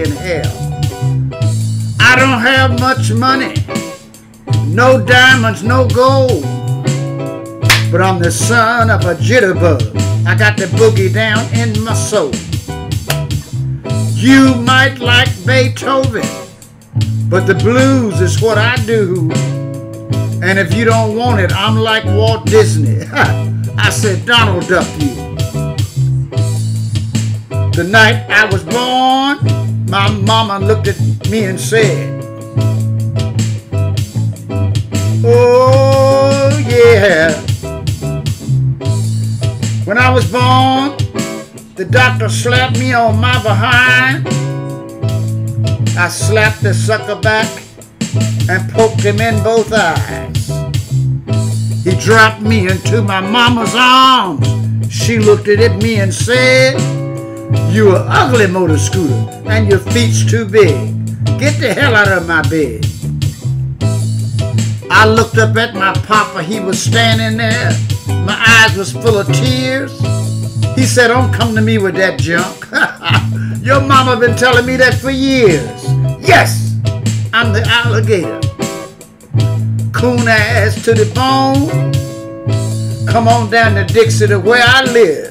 in hell. I don't have much money, no diamonds, no gold, but I'm the son of a jitterbug. I got the boogie down in my soul. You might like Beethoven, but the blues is what I do. And if you don't want it, I'm like Walt Disney. I said, Donald Duck you. The night I was born, my mama looked at me and said, Oh, yeah. When I was born, the doctor slapped me on my behind. I slapped the sucker back and poked him in both eyes. He dropped me into my mama's arms. She looked at me and said, You are ugly motor scooter and your feet's too big. Get the hell out of my bed. I looked up at my papa, he was standing there. My eyes was full of tears. He said, Don't come to me with that junk. Your mama been telling me that for years. Yes, I'm the alligator. Coon ass to the bone. Come on down to Dixie to where I live.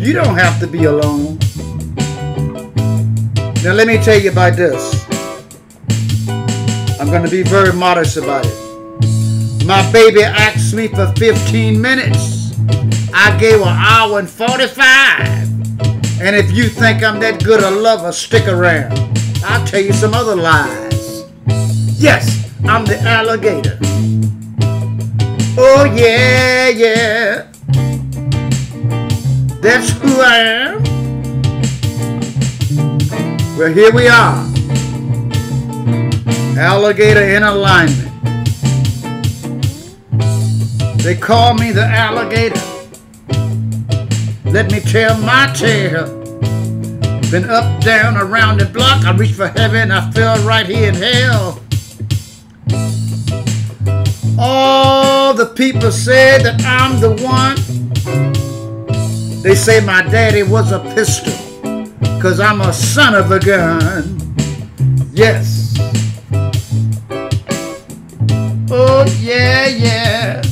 You don't have to be alone. Now let me tell you about this. I'm going to be very modest about it. My baby asked me for 15 minutes. I gave her an hour and 45. And if you think I'm that good a lover, stick around. I'll tell you some other lies. Yes, I'm the alligator. Oh, yeah, yeah. That's who I am. Well, here we are. Alligator in alignment. They call me the alligator. Let me tell my tale. Been up, down, around the block. I reached for heaven. I fell right here in hell. All the people said that I'm the one. They say my daddy was a pistol. Cause I'm a son of a gun. Yes. Oh, yeah, yeah.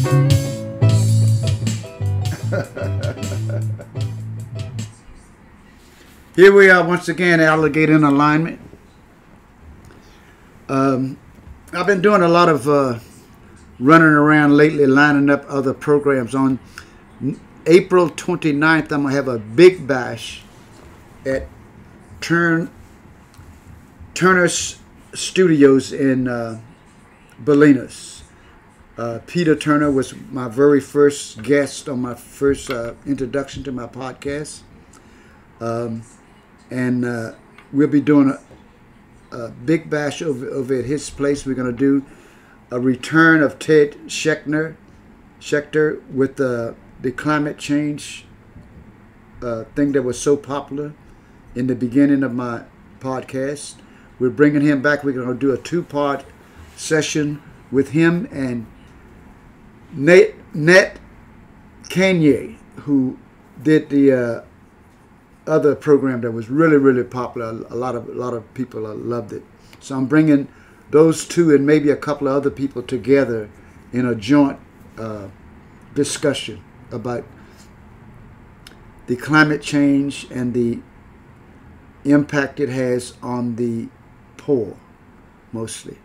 Here we are once again, alligator in alignment. Um, I've been doing a lot of uh, running around lately, lining up other programs. On April 29th, I'm going to have a big bash at Turn Turner's Studios in uh, Bolinas. Uh, Peter Turner was my very first guest on my first uh, introduction to my podcast. Um, and uh, we'll be doing a, a big bash over, over at his place. We're going to do a return of Ted Schechter, Schechter with the, the climate change uh, thing that was so popular in the beginning of my podcast. We're bringing him back. We're going to do a two part session with him and Nate, Nat Kanye, who did the uh, other program that was really, really popular. A lot of a lot of people loved it. So I'm bringing those two and maybe a couple of other people together in a joint uh, discussion about the climate change and the impact it has on the poor, mostly.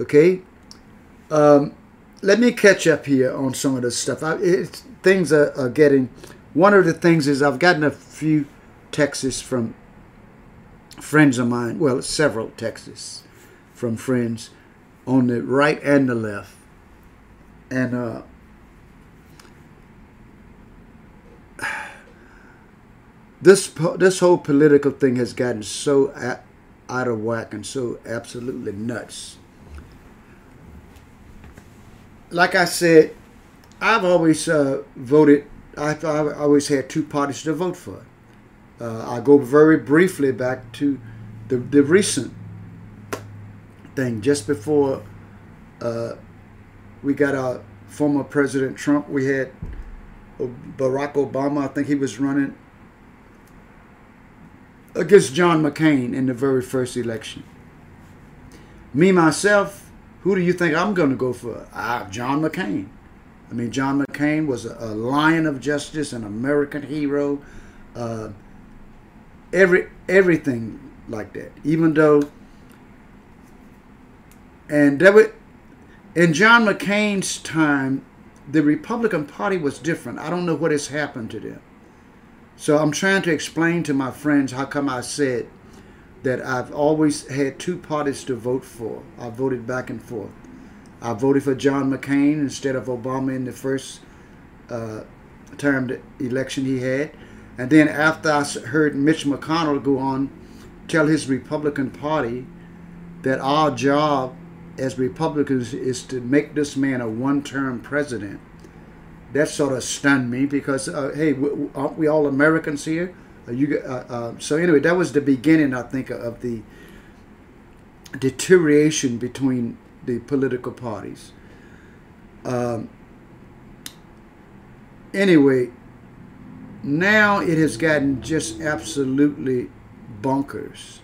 Okay, um, let me catch up here on some of the stuff. I, it, things are, are, getting. One of the things is I've gotten a few texts from friends of mine. Well, several texts from friends on the right and the left, and uh, this this whole political thing has gotten so out of whack and so absolutely nuts. Like I said, I've always uh, voted. I've, I've, always had two parties to vote for. Uh, I go very briefly back to the, the recent thing just before uh, we got our former President Trump. We had Barack Obama. I think he was running against John McCain in the very first election. Me, myself, who do you think I'm going to go for? Ah, John McCain. I mean, John McCain was a, a lion of justice, an American hero, uh, every everything like that. Even though, and there in John McCain's time, the Republican Party was different. I don't know what has happened to them. So I'm trying to explain to my friends how come I said that I've always had two parties to vote for. I voted back and forth. I voted for John McCain instead of Obama in the first uh, term election he had. And then after I heard Mitch McConnell go on tell his Republican Party that our job as Republicans is to make this man a one-term president, that sort of stunned me because, uh, hey, aren't we all Americans here? you, uh, uh, so anyway, that was the beginning, I think, of the deterioration between the political parties. Um, anyway, now it has gotten just absolutely bonkers.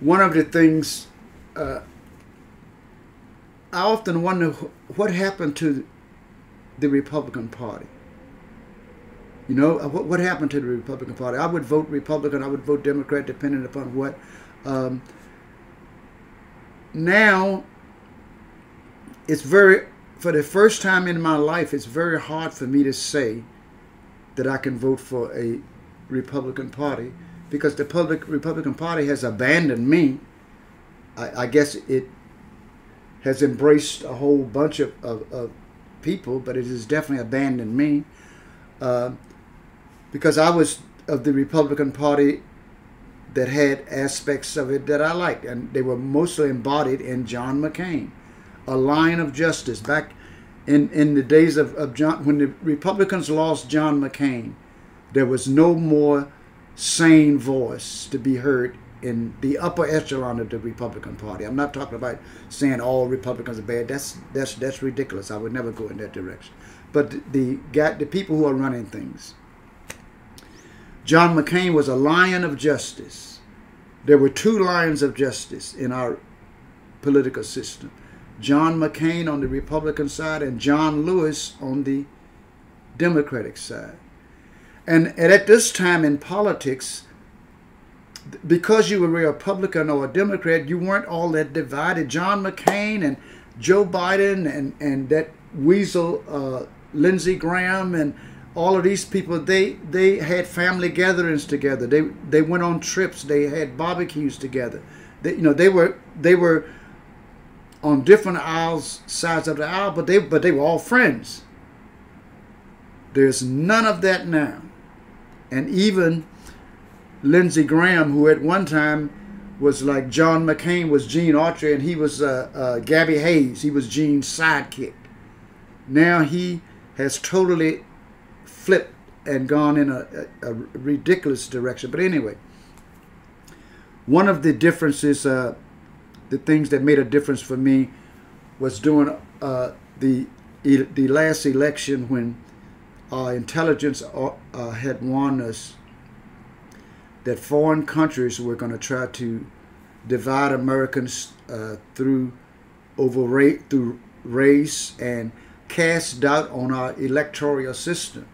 One of the things uh, I often wonder what happened to the Republican Party. You know, what, what happened to the Republican Party? I would vote Republican, I would vote Democrat, depending upon what. Um, now, it's very, for the first time in my life, it's very hard for me to say that I can vote for a Republican Party because the public Republican Party has abandoned me. I, I guess it has embraced a whole bunch of, of, of, people, but it has definitely abandoned me. Uh, because I was of the Republican Party that had aspects of it that I liked, and they were mostly embodied in John McCain, a line of justice. Back in, in the days of, of John, when the Republicans lost John McCain, there was no more sane voice to be heard in the upper echelon of the Republican Party. I'm not talking about saying all Republicans are bad. That's that's that's ridiculous. I would never go in that direction. But the, the the people who are running things, John McCain was a lion of justice. There were two lions of justice in our political system. John McCain on the Republican side and John Lewis on the Democratic side. And, and at this time in politics, because you were a Republican or a Democrat, you weren't all that divided. John McCain and Joe Biden and, and that weasel uh, Lindsey Graham and all of these people they they had family gatherings together. They they went on trips. They had barbecues together. They, you know they were they were on different aisles sides of the aisle but they but they were all friends. There's none of that now. And even Lindsey Graham who at one time was like John McCain was Gene Autry and he was uh, uh, Gabby Hayes he was Gene's sidekick now he has totally flipped and gone in a, a, a ridiculous direction. But anyway, one of the differences, uh, the things that made a difference for me, was during uh, the the last election when our intelligence uh, uh, had warned us that foreign countries were going to try to divide Americans uh, through over through race and cast doubt on our electoral system.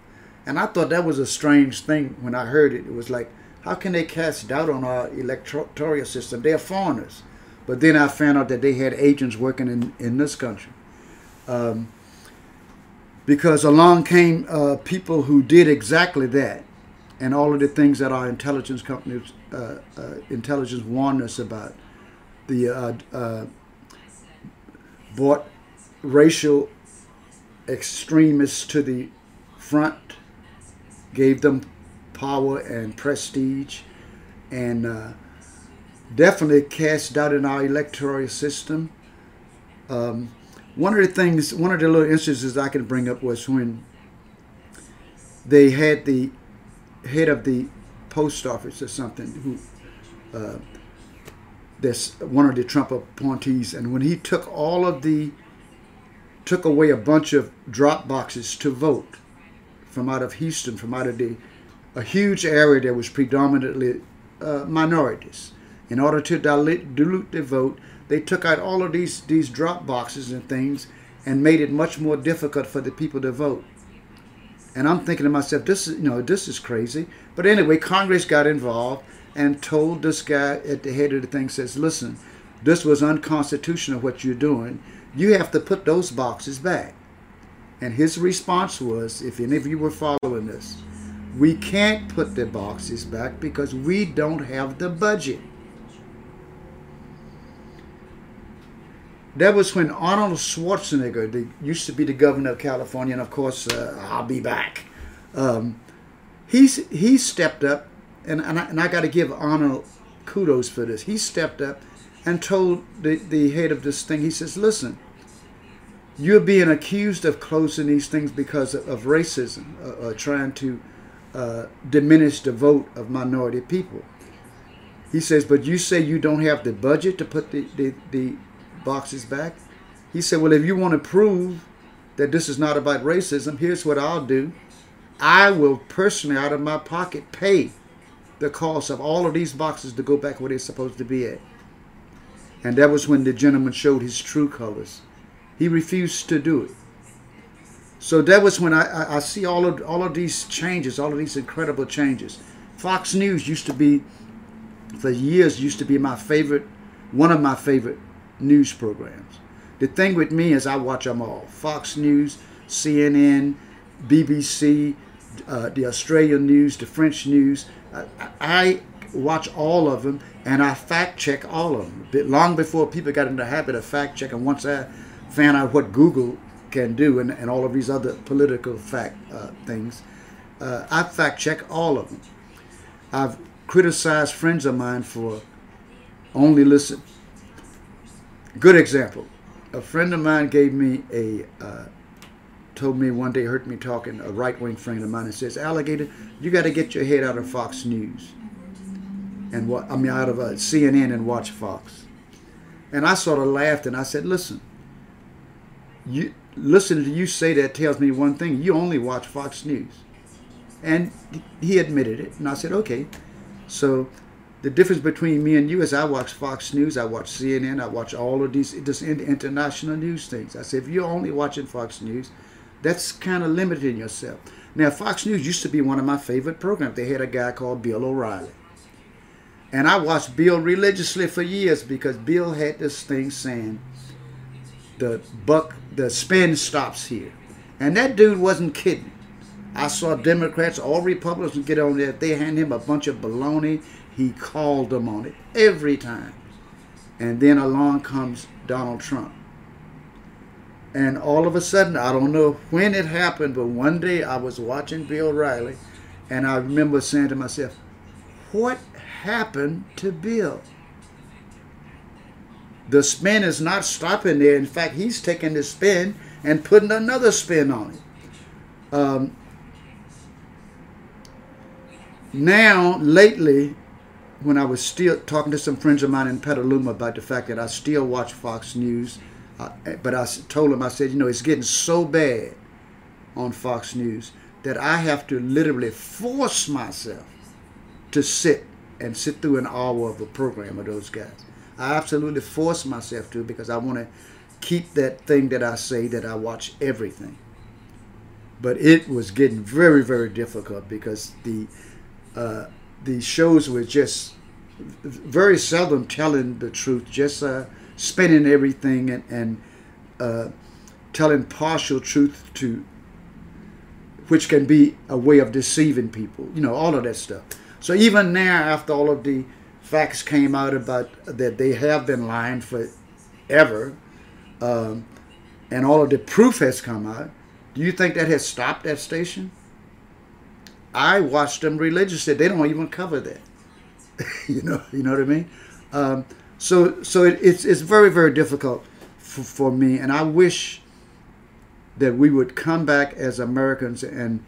And I thought that was a strange thing when I heard it. It was like, how can they cast doubt on our electoral system? They're foreigners. But then I found out that they had agents working in, in this country. Um, because along came uh, people who did exactly that. And all of the things that our intelligence companies, uh, uh, intelligence warned us about. The uh, uh, brought racial extremists to the front gave them power and prestige, and uh, definitely cast doubt in our electoral system. Um, one of the things, one of the little instances I can bring up was when they had the head of the post office or something who uh, that's one of the Trump appointees, and when he took all of the took away a bunch of drop boxes to vote from out of Houston, from out of the a huge area that was predominantly uh, minorities. In order to dilute, dilute the vote, they took out all of these these drop boxes and things and made it much more difficult for the people to vote. And I'm thinking to myself, this is you know this is crazy. But anyway, Congress got involved and told this guy at the head of the thing says, listen, this was unconstitutional what you're doing. You have to put those boxes back. And his response was, if any of you were following this, we can't put the boxes back because we don't have the budget. That was when Arnold Schwarzenegger, the, used to be the governor of California, and of course, uh, I'll be back. Um, he's, he stepped up, and, and I, and I got to give Arnold kudos for this. He stepped up and told the, the head of this thing, he says, listen, you're being accused of closing these things because of, of racism, uh, uh, trying to uh, diminish the vote of minority people. He says, but you say you don't have the budget to put the, the, the boxes back. He said, well, if you want to prove that this is not about racism, here's what I'll do. I will personally, out of my pocket, pay the cost of all of these boxes to go back where they're supposed to be at. And that was when the gentleman showed his true colors. He refused to do it. So that was when I, I, I, see all of all of these changes, all of these incredible changes. Fox News used to be, for years, used to be my favorite, one of my favorite news programs. The thing with me is I watch them all: Fox News, CNN, BBC, uh, the Australian news, the French news. I, I watch all of them and I fact check all of them. But Long before people got in the habit of fact checking, once I found out what Google can do and, and all of these other political fact uh, things. Uh, I fact check all of them. I've criticized friends of mine for only listen. Good example. A friend of mine gave me a, uh, told me one day, heard me talking, a right wing friend of mine, and says, Alligator, you got to get your head out of Fox News. And what, I mean, out of uh, CNN and watch Fox. And I sort of laughed and I said, listen, you listening to you say that tells me one thing. You only watch Fox News. And he admitted it. And I said, okay. So the difference between me and you is I watch Fox News, I watch CNN, I watch all of these this international news things. I said, if you're only watching Fox News, that's kind of limiting yourself. Now, Fox News used to be one of my favorite programs. They had a guy called Bill O'Reilly. And I watched Bill religiously for years because Bill had this thing saying, the buck, the spin stops here. And that dude wasn't kidding. I saw Democrats, all Republicans get on there. They hand him a bunch of baloney. He called them on it every time. And then along comes Donald Trump. And all of a sudden, I don't know when it happened, but one day I was watching Bill Riley, and I remember saying to myself, What happened to Bill? the spin is not stopping there. In fact, he's taking the spin and putting another spin on it. Um, now, lately, when I was still talking to some friends of mine in Petaluma about the fact that I still watch Fox News, uh, but I told them, I said, you know, it's getting so bad on Fox News that I have to literally force myself to sit and sit through an hour of a program of those guys. I absolutely force myself to because I want to keep that thing that I say that I watch everything. But it was getting very, very difficult because the uh, the shows were just very seldom telling the truth, just uh, spinning everything and, and uh, telling partial truth to which can be a way of deceiving people. You know, all of that stuff. So even now, after all of the facts came out about that they have been lying forever, um, and all of the proof has come out. Do you think that has stopped that station? I watch them religiously. They don't even cover that. you know, you know what I mean. Um, so, so it, it's it's very very difficult for, for me, and I wish that we would come back as Americans and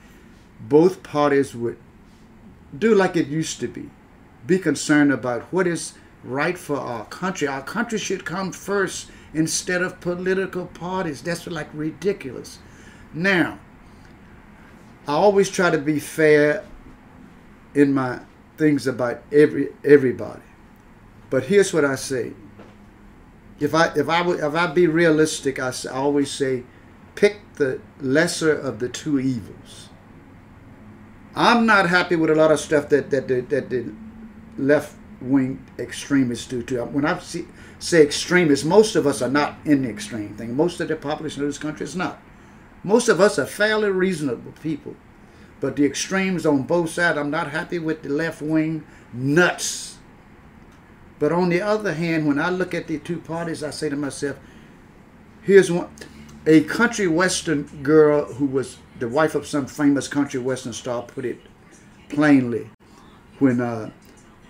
both parties would do like it used to be be concerned about what is right for our country. Our country should come first instead of political parties. That's like ridiculous. Now, I always try to be fair in my things about every everybody. But here's what I say. If I if I if I be realistic, I, I always say, pick the lesser of the two evils. I'm not happy with a lot of stuff that that the, that the left wing extremists do too. When I see, say extremists, most of us are not in the extreme thing. Most of the population of this country is not. Most of us are fairly reasonable people. But the extremes on both sides, I'm not happy with the left wing nuts. But on the other hand, when I look at the two parties, I say to myself, here's one a country western girl who was the wife of some famous country western star put it plainly when uh,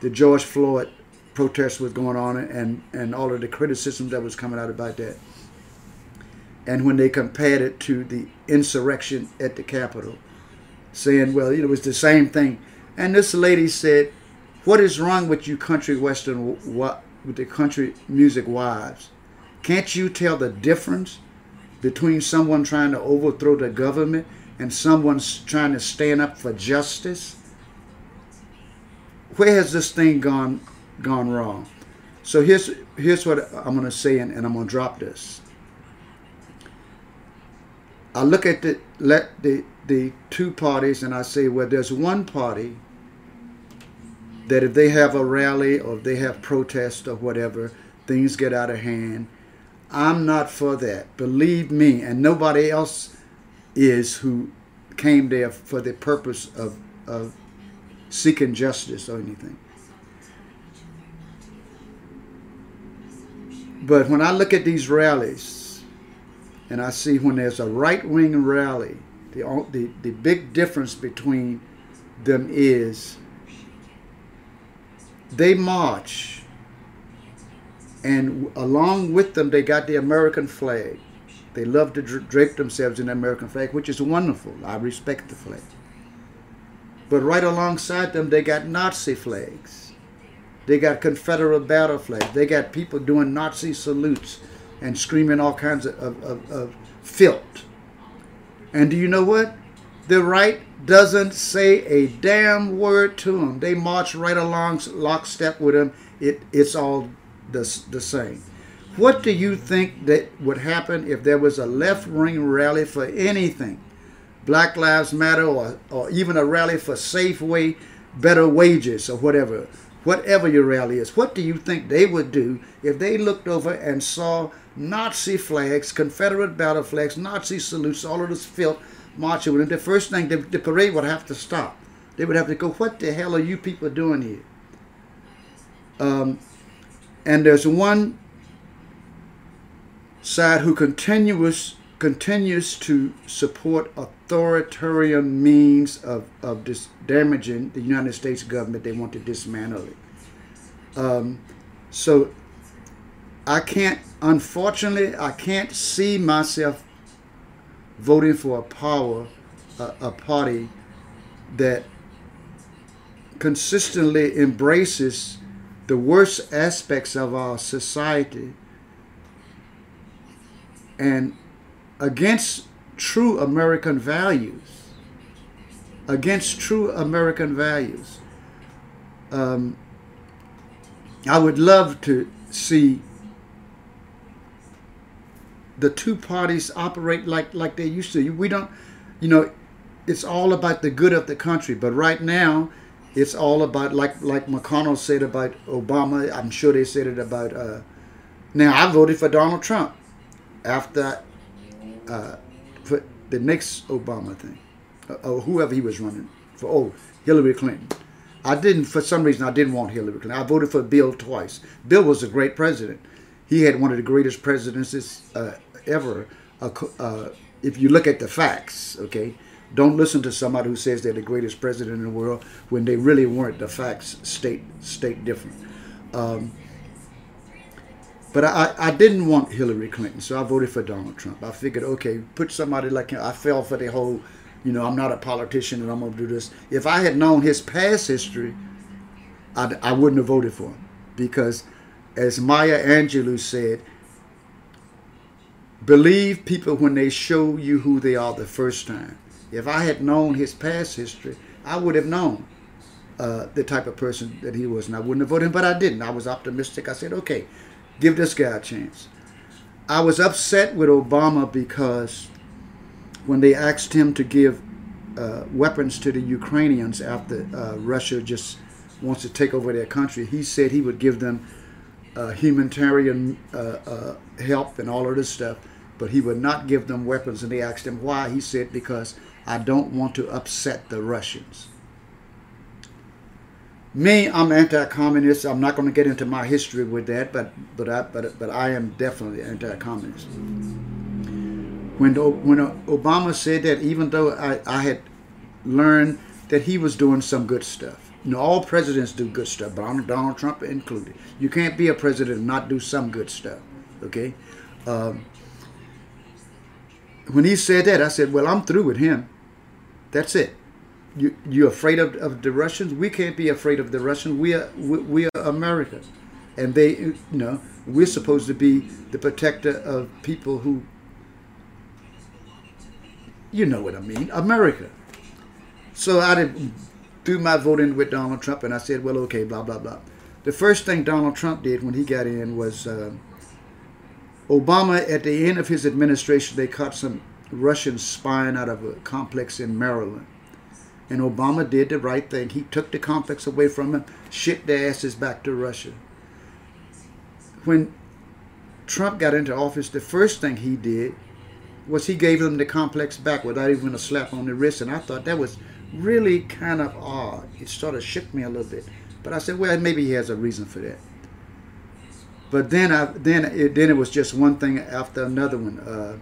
the George Floyd protest was going on and, and all of the criticism that was coming out about that. And when they compared it to the insurrection at the Capitol, saying, well, you it was the same thing. And this lady said, what is wrong with you country western, with the country music wives? Can't you tell the difference between someone trying to overthrow the government and someone trying to stand up for justice? Where has this thing gone gone wrong? So here's here's what I'm going to say, and, and I'm going to drop this. I look at the let the the two parties, and I say, well, there's one party that if they have a rally or if they have protest or whatever, things get out of hand I'm not for that. Believe me, and nobody else is who came there for the purpose of, of seeking justice or anything. But when I look at these rallies, and I see when there's a right wing rally, the, the, the big difference between them is they march and along with them, they got the American flag. They love to drape themselves in the American flag, which is wonderful. I respect the flag. But right alongside them, they got Nazi flags. They got Confederate battle flags. They got people doing Nazi salutes and screaming all kinds of, of, of, of filth. And do you know what? The right doesn't say a damn word to them. They march right along lockstep with them. It, it's all the, the same. What do you think that would happen if there was a left wing rally for anything? Black Lives Matter or, or even a rally for Safeway, better wages or whatever. Whatever your rally is, what do you think they would do if they looked over and saw Nazi flags, Confederate battle flags, Nazi salutes, all of this filth marching with them? The first thing, the, the parade would have to stop. They would have to go, what the hell are you people doing here? Um, and there's one side who continuous continues to support authoritarian means of, of dis- damaging the United States government. They want to dismantle it. Um, so I can't, unfortunately, I can't see myself voting for a power, a, a party that consistently embraces the worst aspects of our society and against true American values. Against true American values. Um, I would love to see the two parties operate like like they used to. We don't, you know, it's all about the good of the country. But right now, it's all about like like McConnell said about Obama. I'm sure they said it about. Uh, now I voted for Donald Trump after uh, the next Obama thing, uh, or whoever he was running for. Oh, Hillary Clinton. I didn't for some reason I didn't want Hillary Clinton. I voted for Bill twice. Bill was a great president. He had one of the greatest presidencies uh, ever. Uh, uh, if you look at the facts, okay don't listen to somebody who says they're the greatest president in the world when they really weren't. The facts state state different. Um, but I, I didn't want Hillary Clinton, so I voted for Donald Trump. I figured, okay, put somebody like him. I fell for the whole, you know, I'm not a politician and I'm going to do this. If I had known his past history, I, I wouldn't have voted for him. Because as Maya Angelou said, believe people when they show you who they are the first time. If I had known his past history, I would have known. uh, the type of person that he was, and I wouldn't have voted him, but I didn't. I was optimistic. I said, okay, give this guy a chance. I was upset with Obama because when they asked him to give uh, weapons to the Ukrainians after uh, Russia just wants to take over their country, he said he would give them uh, humanitarian uh, uh, help and all of this stuff, but he would not give them weapons. And they asked him why. He said, because I don't want to upset the Russians. Me, I'm anti-communist. I'm not going to get into my history with that, but but I but but I am definitely anti-communist. When when Obama said that, even though I, I had learned that he was doing some good stuff, you know, all presidents do good stuff, but Donald Trump included. You can't be a president and not do some good stuff. Okay. Um, when he said that, I said, "Well, I'm through with him. That's it." You you afraid of, of the Russians? We can't be afraid of the Russians. We are we, we are America, and they you know we're supposed to be the protector of people who you know what I mean, America. So I did do my voting with Donald Trump, and I said, well, okay, blah blah blah. The first thing Donald Trump did when he got in was uh, Obama. At the end of his administration, they caught some Russians spying out of a complex in Maryland and Obama did the right thing. He took the complex away from them, shipped their asses back to Russia. When Trump got into office, the first thing he did was he gave them the complex back without even a slap on the wrist. And I thought that was really kind of odd. It sort of shook me a little bit. But I said, well, maybe he has a reason for that. But then I then it, then it was just one thing after another one. Uh,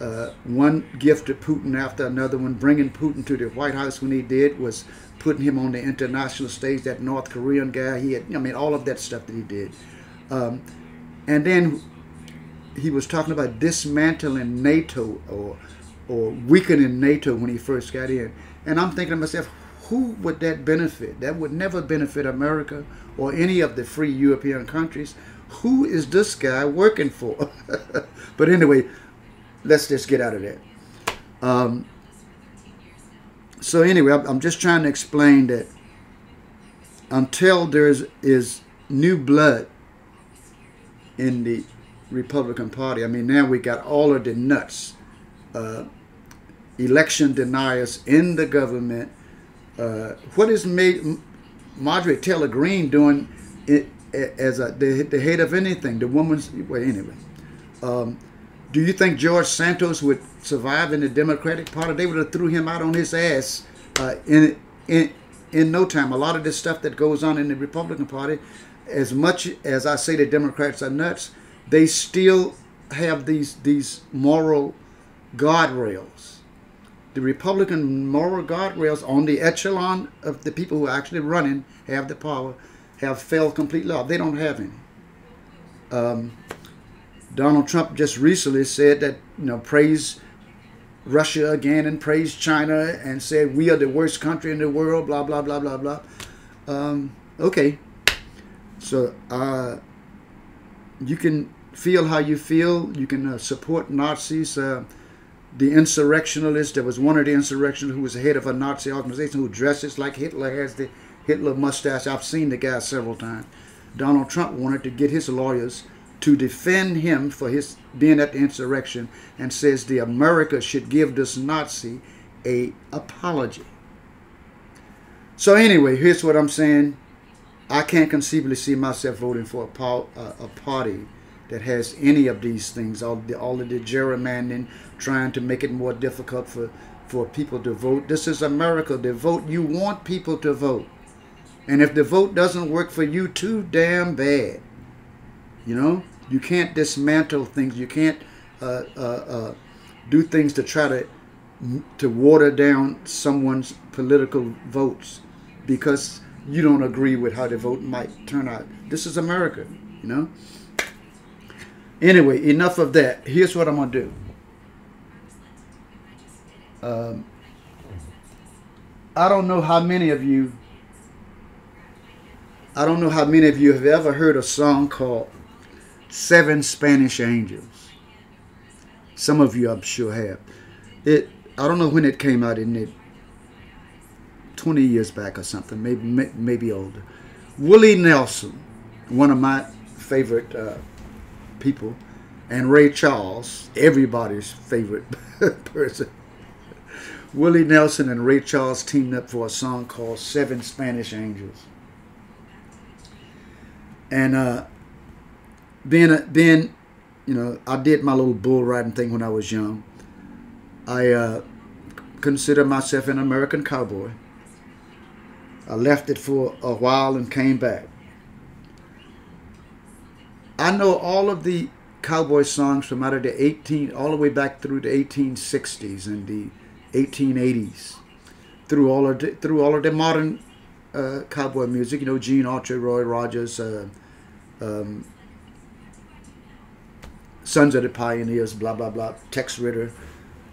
uh, one gift to Putin after another one. Bringing Putin to the White House when he did was putting him on the international stage. That North Korean guy, he had, I mean, all of that stuff that he did. Um, and then he was talking about dismantling NATO or or weakening NATO when he first got in. And I'm thinking to myself, who would that benefit? That would never benefit America or any of the free European countries. Who is this guy working for? but anyway, let's just get out of that. Um, so anyway, I'm just trying to explain that until there is, is new blood in the Republican Party, I mean, now we got all of the nuts, uh, election deniers in the government. Uh, what is made Marjorie Taylor Greene doing it, as a, the, the head of anything? The woman's well, anyway. Um, do you think George Santos would survive in the Democratic Party? They would have threw him out on his ass uh, in in in no time. A lot of this stuff that goes on in the Republican Party, as much as I say the Democrats are nuts, they still have these these moral guardrails. The Republican moral guardrails on the echelon of the people who are actually running have the power have failed completely. They don't have any. Um, Donald Trump just recently said that, you know, praise Russia again and praise China and said we are the worst country in the world, blah, blah, blah, blah, blah. Um, okay. So uh, you can feel how you feel. You can uh, support Nazis. Uh, the insurrectionalist, there was one of the insurrectionists who was head of a Nazi organization who dresses like Hitler, has the Hitler mustache. I've seen the guy several times. Donald Trump wanted to get his lawyers to defend him for his being at the insurrection and says the America should give this Nazi a apology. So anyway, here's what I'm saying. I can't conceivably see myself voting for a, uh, a party that has any of these things, all the, all of the gerrymandering, trying to make it more difficult for, for people to vote. This is America. The vote, you want people to vote. And if the vote doesn't work for you, too damn bad. You know, you can't dismantle things. You can't uh, uh, uh, do things to try to to water down someone's political votes because you don't agree with how the vote might turn out. This is America, you know. Anyway, enough of that. Here's what I'm gonna do. Um, I don't know how many of you. I don't know how many of you have ever heard a song called Seven Spanish Angels. Some of you, I'm sure, have. It. I don't know when it came out in it 20 years back or something, maybe maybe older. Willie Nelson, one of my favorite uh, people, and Ray Charles, everybody's favorite person. Willie Nelson and Ray Charles teamed up for a song called Seven Spanish Angels. And uh, being, a, being, you know, I did my little bull riding thing when I was young. I uh, consider myself an American cowboy. I left it for a while and came back. I know all of the cowboy songs from out of the 18, all the way back through the 1860s and the 1880s, through all of the, through all of the modern uh, cowboy music. You know, Gene Autry, Roy Rogers, uh, um, Sons of the Pioneers, blah blah blah, Tex Ritter,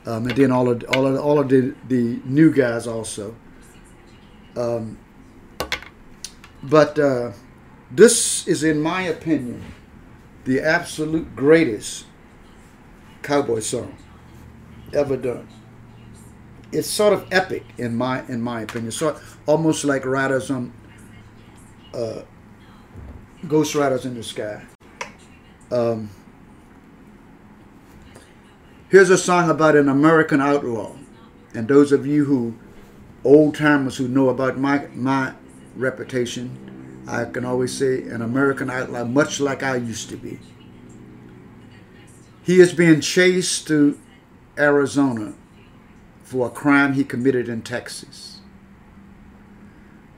um, and then all of all of all of the the new guys also. Um, but uh, this is, in my opinion, the absolute greatest cowboy song ever done. It's sort of epic in my in my opinion. Sort almost like Riders on uh, Ghost Riders in the Sky. Um, here's a song about an American outlaw, and those of you who old timers who know about my my reputation, I can always say an American outlaw, much like I used to be. He is being chased to Arizona for a crime he committed in Texas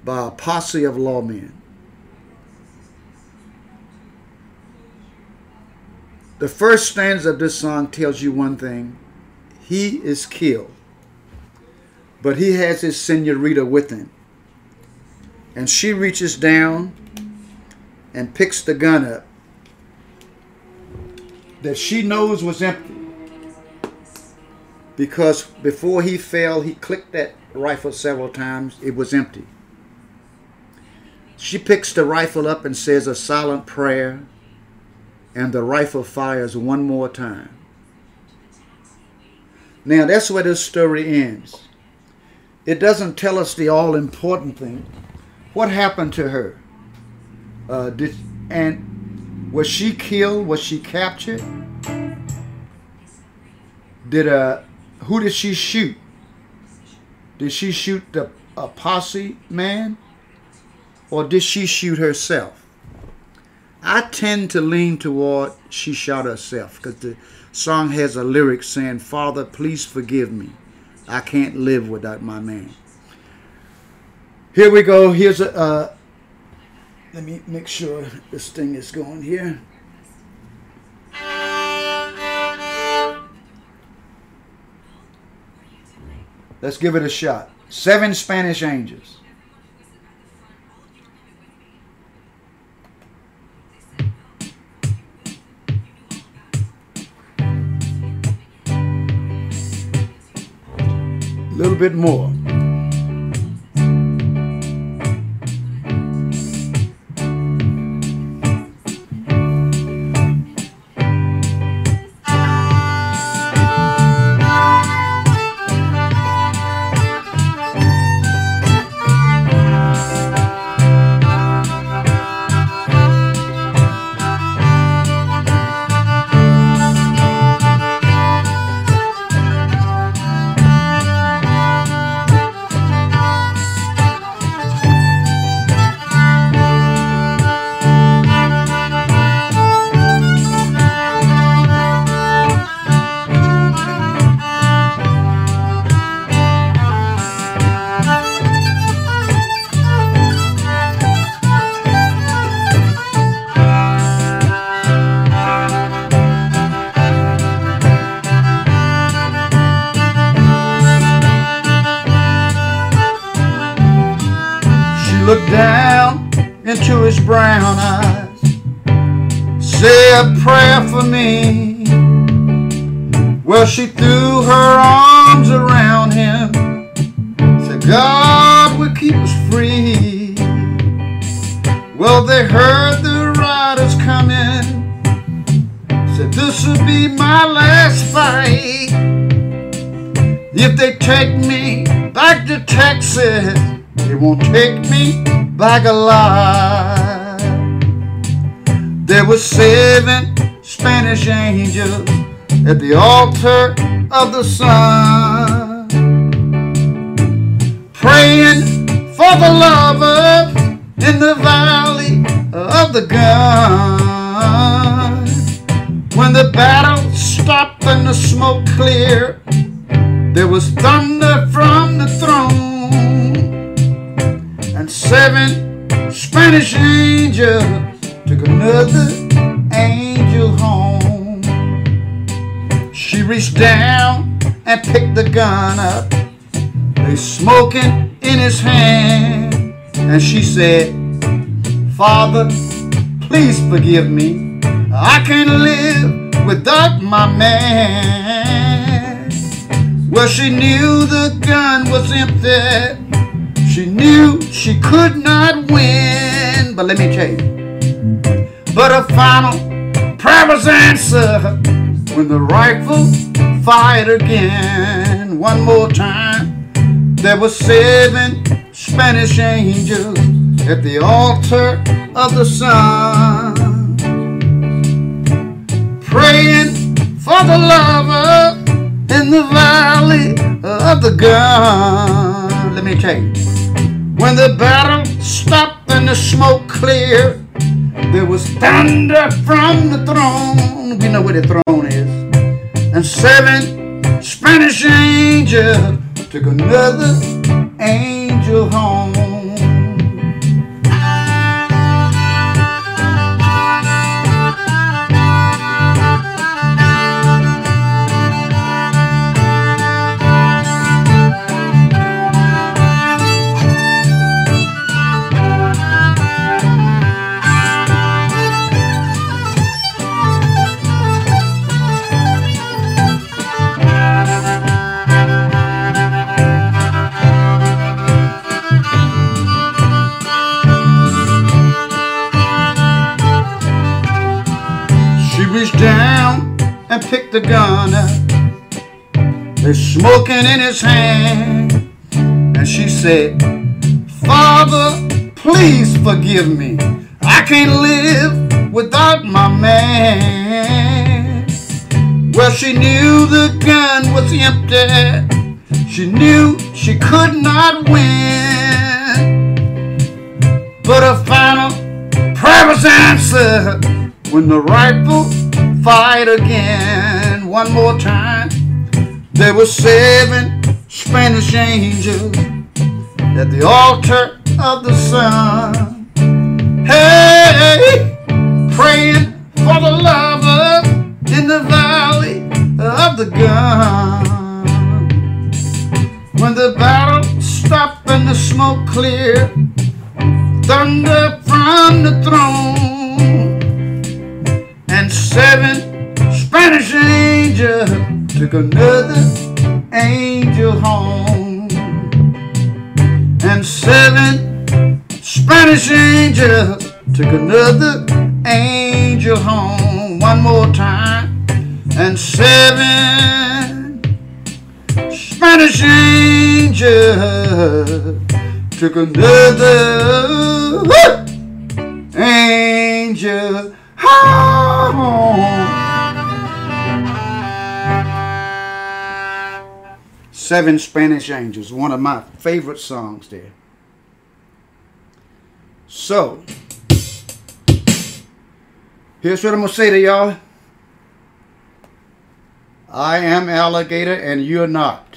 by a posse of lawmen. The first stanza of this song tells you one thing. He is killed, but he has his senorita with him. And she reaches down and picks the gun up that she knows was empty. Because before he fell, he clicked that rifle several times. It was empty. She picks the rifle up and says a silent prayer, and the rifle fires one more time. Now, that's where this story ends. It doesn't tell us the all important thing what happened to her? Uh, did and was she killed? Was she captured? Did uh, who did she shoot? Did she shoot the a posse man, or did she shoot herself? I tend to lean toward she shot herself because the song has a lyric saying, "Father, please forgive me. I can't live without my man." Here we go. Here's a. Uh, let me make sure this thing is going here. Let's give it a shot. Seven Spanish Angels. Bit more. Well, she threw her arms around him. Said, God will keep us free. Well, they heard the riders coming. Said, this will be my last fight. If they take me back to Texas, they won't take me back alive. There were seven Spanish angels at the altar of the sun, praying for the lovers in the valley of the gun. When the battle stopped and the smoke cleared, there was thunder from the throne, and seven Spanish angels took another angel home. She reached down and picked the gun up, they smoking in his hand, and she said, Father, please forgive me. I can't live without my man. Well, she knew the gun was empty. She knew she could not win. But let me tell you. But her final was answered when the rifle fired again. One more time. There were seven Spanish angels at the altar of the sun, praying for the lover in the valley of the gun. Let me tell you, when the battle stopped and the smoke cleared, there was thunder from the throne. We know where the throne is. And seven Spanish angels took another angel home. Reached down and picked the gun up. They're smoking in his hand. And she said, Father, please forgive me. I can't live without my man. Well, she knew the gun was empty. She knew she could not win. But her final prayer was answered when the rifle fired again. One more time. There were seven Spanish angels at the altar of the sun. Hey, praying for the lover in the valley of the gun. When the battle stopped and the smoke cleared, thunder from the throne, seven Spanish angels took another angel home, and seven Spanish angels took another angel home. One more time, and seven Spanish angels took another angel. Oh! Seven Spanish Angels, one of my favorite songs there. So, here's what I'm going to say to y'all I am alligator and you're not.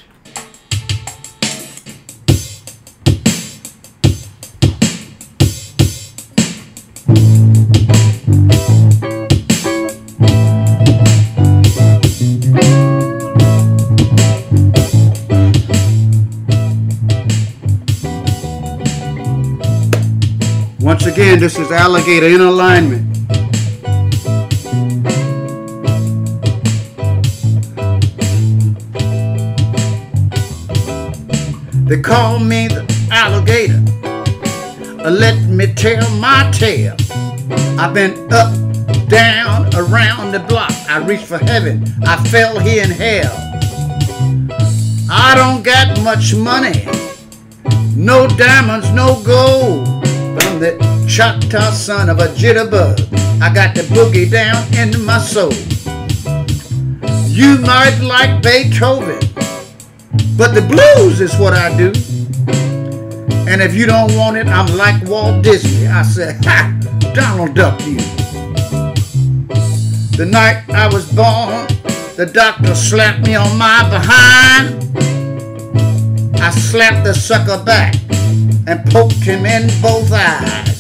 Again, this is alligator in alignment. They call me the alligator. Uh, Let me tell my tale. I've been up, down, around the block. I reached for heaven. I fell here in hell. I don't got much money, No diamonds, no gold. But I'm the Choctaw son of a jitterbug. I got the boogie down into my soul. You might like Beethoven, but the blues is what I do. And if you don't want it, I'm like Walt Disney. I said, ha, Donald Duck you. The night I was born, the doctor slapped me on my behind. I slapped the sucker back and poked him in both eyes.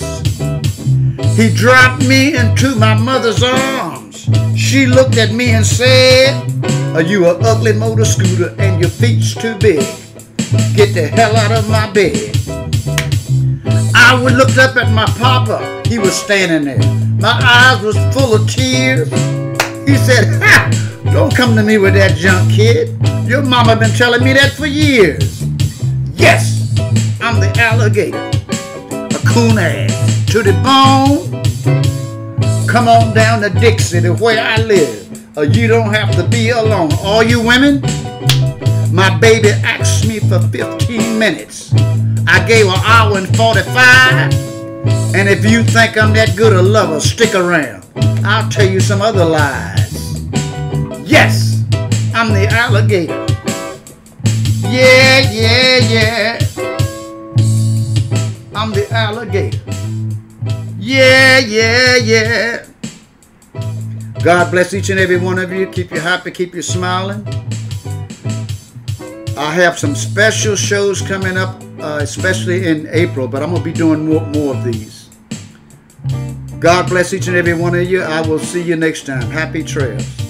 He dropped me into my mother's arms. She looked at me and said, Are you an ugly motor scooter and your feet's too big? Get the hell out of my bed. I would looked up at my papa. He was standing there. My eyes was full of tears. He said, ha! Don't come to me with that junk, kid. Your mama been telling me that for years. Yes, I'm the alligator. A coon ass to the bone. Come on down to Dixie, to where I live. Or you don't have to be alone. All you women, my baby asked me for 15 minutes. I gave her hour and 45. And if you think I'm that good a lover, stick around. I'll tell you some other lies. Yes, I'm the alligator. Yeah, yeah, yeah. I'm the alligator. Yeah, yeah, yeah. God bless each and every one of you. Keep you happy, keep you smiling. I have some special shows coming up, uh, especially in April, but I'm going to be doing more, more of these. God bless each and every one of you. I will see you next time. Happy trails.